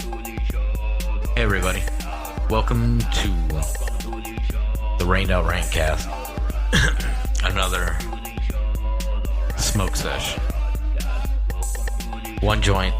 Hey everybody, welcome to the Rained Out Rantcast. Another smoke sesh. One joint.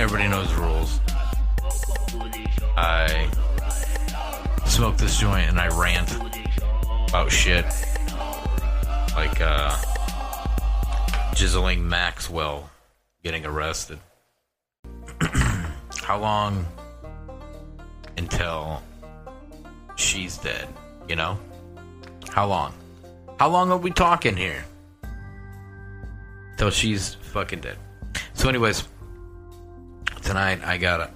Everybody knows the rules. I smoke this joint and I rant about shit. Like uh Ghislaine Maxwell getting arrested. How long until she's dead? You know? How long? How long are we talking here? Till she's fucking dead. So, anyways, tonight I got a,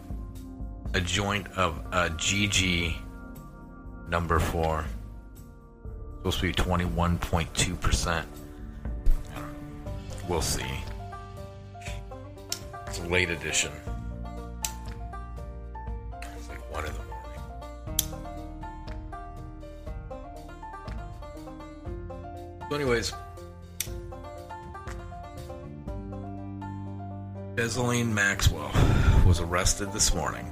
a joint of a GG number four. Supposed to be 21.2%. We'll see. It's a late edition. So, anyways, Ghislaine Maxwell was arrested this morning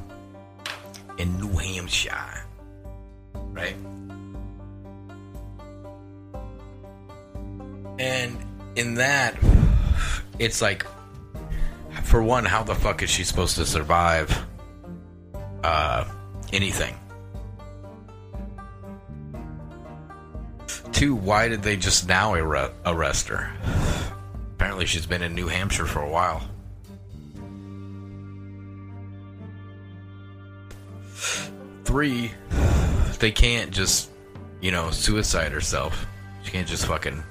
in New Hampshire. Right? And in that, it's like, for one, how the fuck is she supposed to survive uh, anything? Two, why did they just now arre- arrest her? Apparently, she's been in New Hampshire for a while. Three, they can't just, you know, suicide herself. She can't just fucking,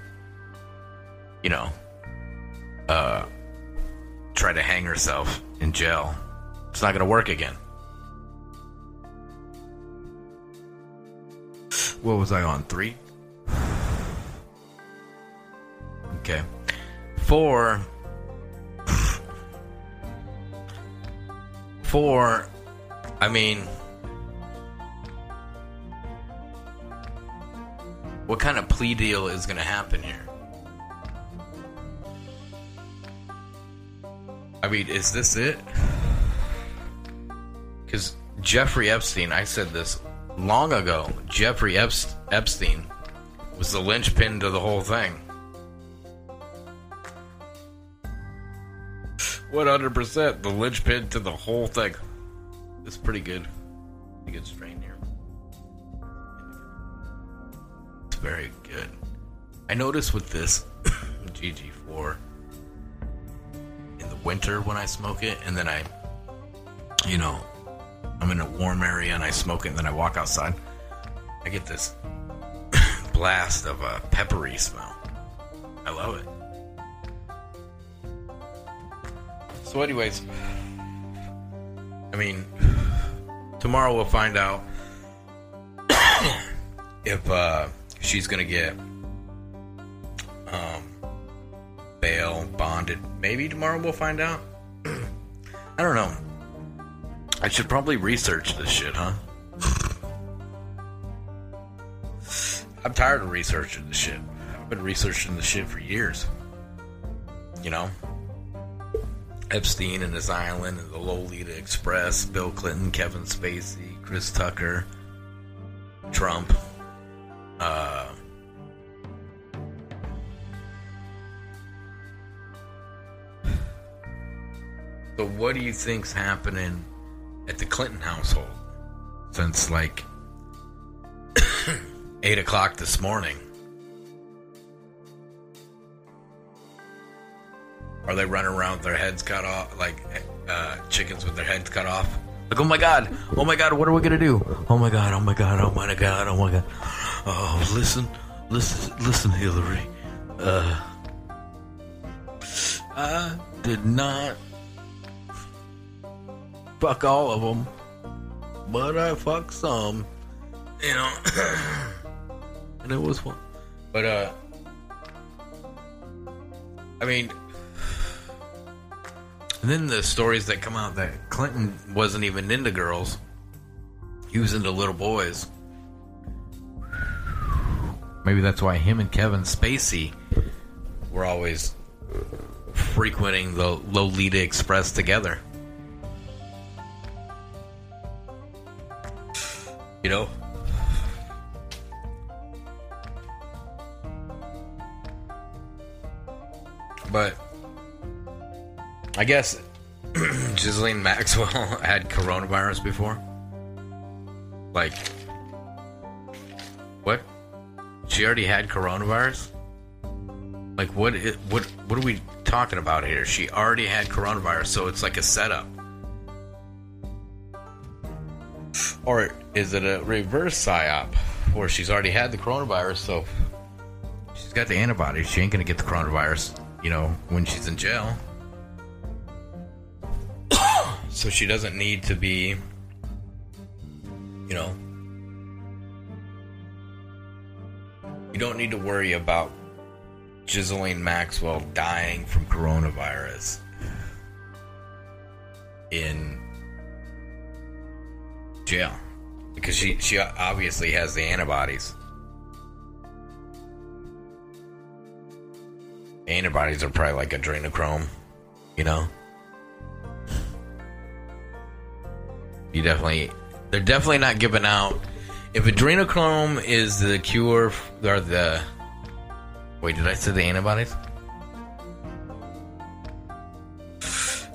you know, uh, try to hang herself in jail. It's not to work again. What was I on? Three? Okay. Four. Four. I mean, what kind of plea deal is going to happen here? I mean, is this it? Because Jeffrey Epstein, I said this long ago. Jeffrey Epst- Epstein was the linchpin to the whole thing. 100% the linchpin to the whole thing. It's pretty good. Pretty good strain here. It's very good. I noticed with this GG4 in the winter when I smoke it, and then I, you know, I'm in a warm area and I smoke it, and then I walk outside. I get this blast of a peppery smell. I love it. So, anyways, I mean, tomorrow we'll find out if uh, she's gonna get um, bail, bonded. Maybe tomorrow we'll find out. I don't know. I should probably research this shit, huh? I'm tired of researching this shit. I've been researching this shit for years. You know? Epstein and his island and the Lolita Express, Bill Clinton, Kevin Spacey, Chris Tucker, Trump. Uh, so, what do you think's happening at the Clinton household since like eight o'clock this morning? Are they running around with their heads cut off, like uh, chickens with their heads cut off? Like, oh my god, oh my god, what are we gonna do? Oh my god, oh my god, oh my god, oh my god. Oh, listen, listen, listen, Hillary. Uh, I did not fuck all of them, but I fucked some. You know, and it was fun. But uh, I mean, and then the stories that come out that Clinton wasn't even into girls, he was into little boys. Maybe that's why him and Kevin Spacey were always frequenting the Lolita Express together. You know? But I guess Ghislaine Maxwell had coronavirus before. Like, what? She already had coronavirus? Like, what? What? What are we talking about here? She already had coronavirus, so it's like a setup. Or is it a reverse psyop, where she's already had the coronavirus, so she's got the antibodies. She ain't gonna get the coronavirus, you know, when she's in jail. So she doesn't need to be, you know, you don't need to worry about Ghislaine Maxwell dying from coronavirus in jail because she she obviously has the antibodies. Antibodies are probably like adrenochrome, you know. You definitely, they're definitely not giving out. If adrenochrome is the cure or the wait, did I say the antibodies?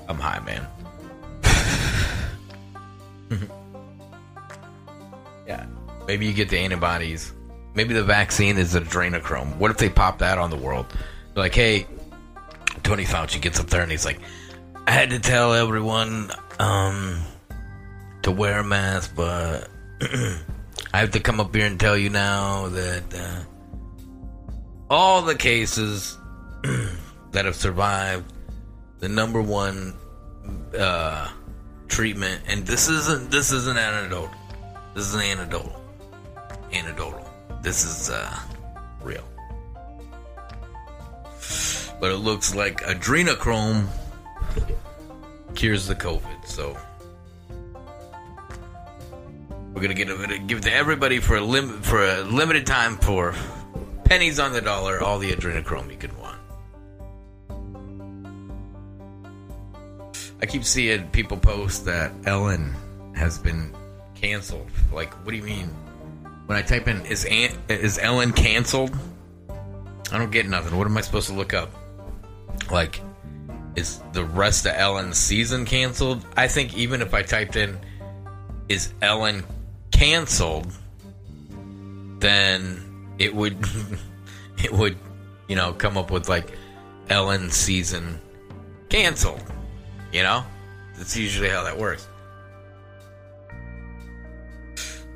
I'm high, man. Yeah. Maybe you get the antibodies. Maybe the vaccine is adrenochrome. What if they pop that on the world? Like, hey, Tony Fauci gets up there and he's like, I had to tell everyone um, to wear a mask, but I have to come up here and tell you now that uh, all the cases that have survived the number one uh, treatment, and this isn't this isn't anecdotal. This is an anecdotal. Anecdotal. This is uh, real. But it looks like adrenochrome cures the COVID. So we're gonna get a, give to everybody for a lim- for a limited time for pennies on the dollar all the adrenochrome you can want. I keep seeing people post that Ellen has been canceled. Like, what do you mean? When I type in is Aunt, is Ellen canceled? I don't get nothing. What am I supposed to look up? Like, is the rest of Ellen's season canceled? I think even if I typed in is Ellen canceled, then it would it would you know come up with like Ellen season canceled. You know, that's usually how that works.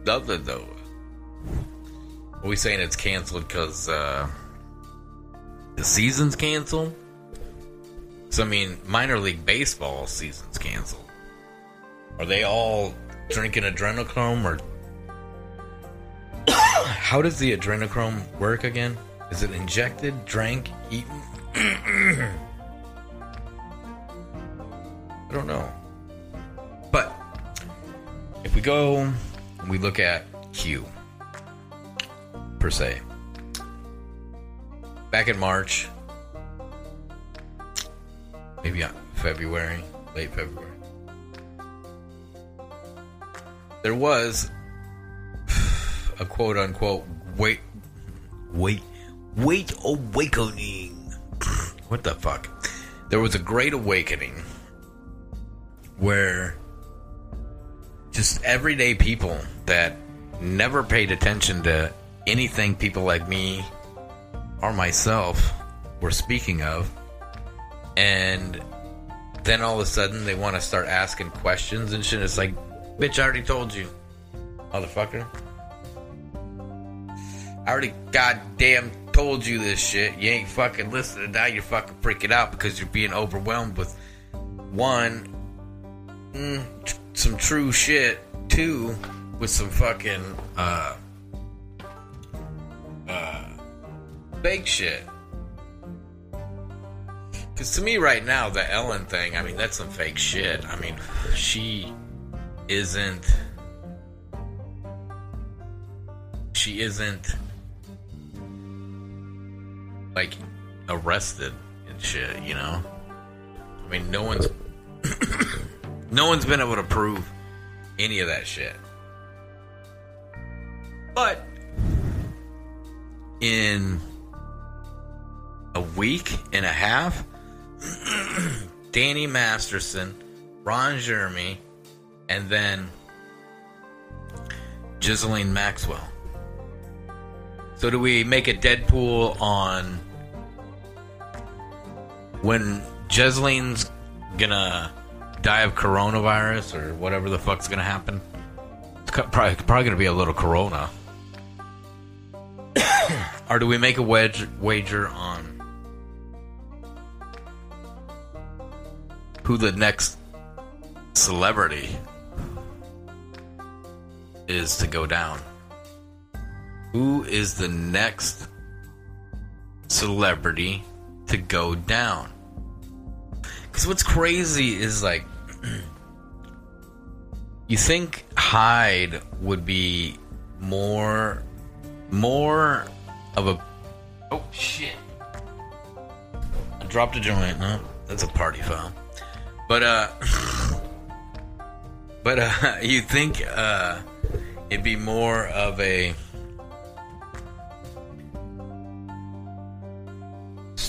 Nothing though. Are we saying it's canceled because uh, the season's canceled? So I mean, minor league baseball season's canceled. Are they all drinking adrenochrome or? How does the adrenochrome work again? Is it injected, drank, eaten? I don't know. But if we go we look at Q per se, back in March, maybe February, late February, there was a quote unquote wait, wait, wait awakening. what the fuck? There was a great awakening where just everyday people that never paid attention to anything people like me or myself were speaking of and then all of a sudden they want to start asking questions and shit it's like bitch i already told you motherfucker i already goddamn told you this shit you ain't fucking listening now you're fucking freaking out because you're being overwhelmed with one mm, some true shit. Two, with some fucking uh, uh, fake shit. Because to me, right now, the Ellen thing, I mean, that's some fake shit. I mean, she isn't. She isn't. Like, arrested and shit, you know? I mean, no one's. no one's been able to prove any of that shit. But in a week and a half, Danny Masterson, Ron Jeremy, and then Ghislaine Maxwell. So do we make a Deadpool on when Ghislaine's gonna die of coronavirus or whatever the fuck's gonna happen? It's probably, probably gonna be a little corona. or do we make a wedge, wager on who the next celebrity is to go down? Who is the next celebrity to go down? Because what's crazy is like, you think Hyde would be more, more of a. Oh shit! I dropped a joint. No, that's a party foul. But uh, but uh, you think uh, it'd be more of a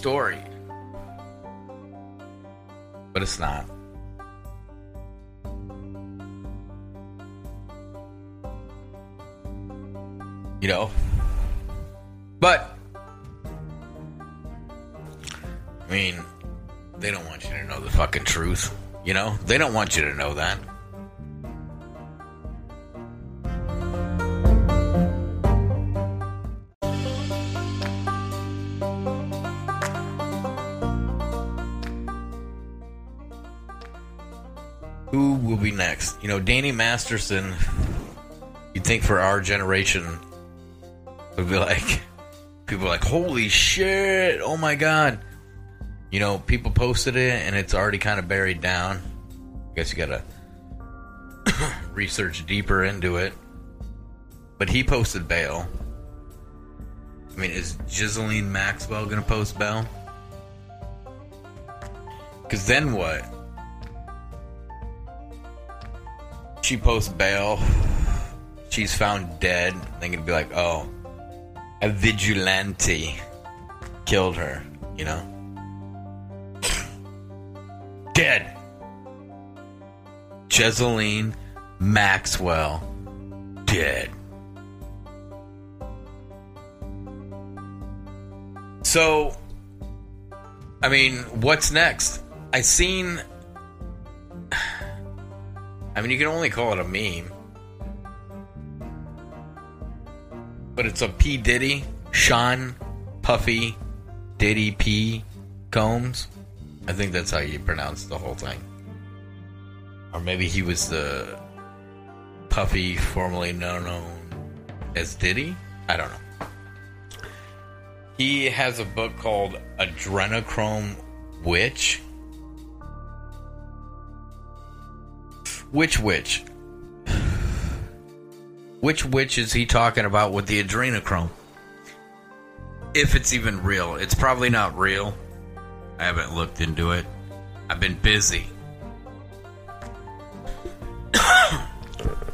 story. But it's not. You know? But, I mean, they don't want you to know the fucking truth. You know? They don't want you to know that. Who will be next? You know, Danny Masterson, you'd think for our generation, would be like, people like, holy shit, oh my god. You know, people posted it and it's already kind of buried down. I guess you gotta research deeper into it. But he posted bail. I mean, is Ghislaine Maxwell gonna post bail? Because then what? She posts bail. She's found dead. They're gonna be like, oh, a vigilante killed her, you know? Dead. Ghislaine Maxwell dead. So, I mean, what's next? I seen. I mean, you can only call it a meme. But it's a P. Diddy, Sean Puffy, Diddy P. Combs. I think that's how you pronounce the whole thing. Or maybe he was the Puffy, formerly known as Diddy? I don't know. He has a book called Adrenochrome Witch. Which witch? Which witch is he talking about with the adrenochrome? If it's even real. It's probably not real. I haven't looked into it. I've been busy.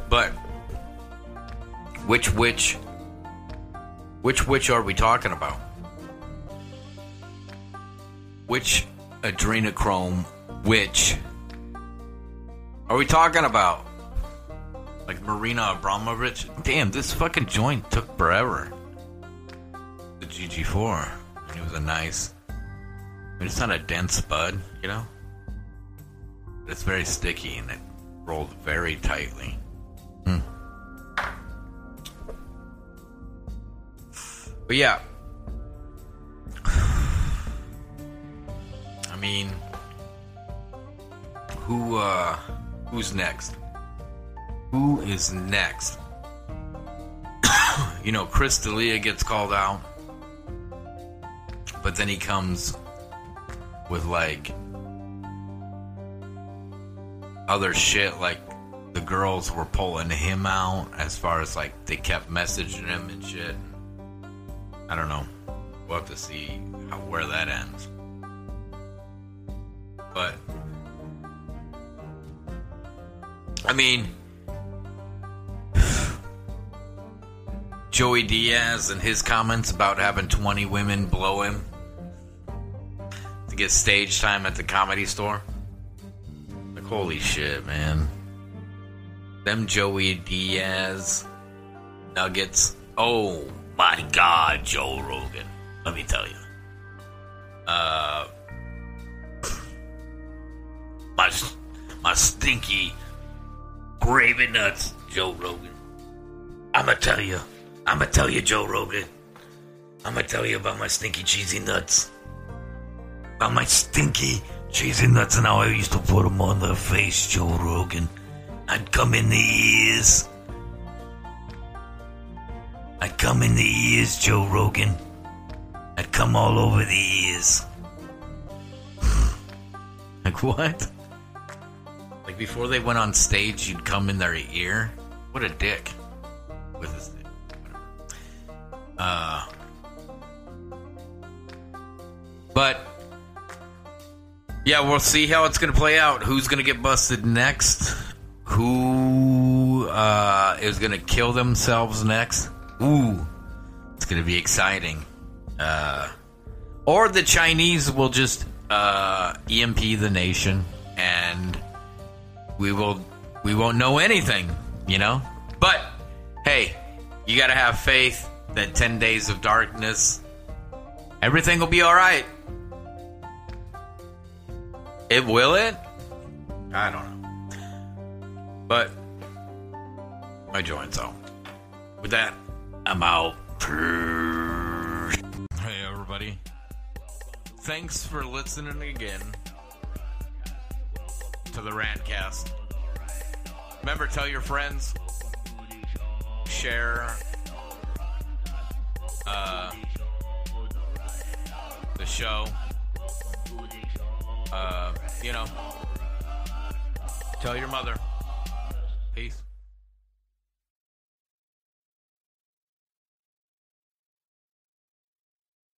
but which witch which witch are we talking about? Which adrenochrome witch are we talking about? Like Marina Abramovich? Damn, this fucking joint took forever. The GG4. It was a nice. I mean, it's not a dense bud, you know? But it's very sticky and it rolled very tightly. Hmm. But yeah. I mean, who, uh, Who's next? Who is next? you know, Chris D'Elia gets called out, but then he comes with like other shit, like the girls were pulling him out as far as like they kept messaging him and shit. I don't know. We'll have to see how, where that ends. But I mean, Joey Diaz and his comments about having 20 women blow him to get stage time at the comedy store. Like, holy shit, man. Them Joey Diaz nuggets. Oh my god, Joe Rogan. Let me tell you. Uh, my, my stinky gravy nuts, Joe Rogan. I'ma tell you. I'ma tell you, Joe Rogan. I'ma tell you about my stinky cheesy nuts. About my stinky cheesy nuts and how I used to put them on the face, Joe Rogan. I'd come in the ears. I'd come in the ears, Joe Rogan. I'd come all over the ears. like what? Like before they went on stage, you'd come in their ear? What a dick. With his. Uh. But. Yeah, we'll see how it's going to play out. Who's going to get busted next? Who uh, is going to kill themselves next? Ooh, it's going to be exciting. Uh, or the Chinese will just uh, EMP the nation, and we will we won't know anything, you know. But hey, you got to have faith that ten days of darkness, everything will be all right. It will it? I don't know. But my joints out. With that, I'm out. Hey everybody. Thanks for listening again to the Rantcast. Remember, tell your friends, share uh, the show. Uh, you know, tell your mother.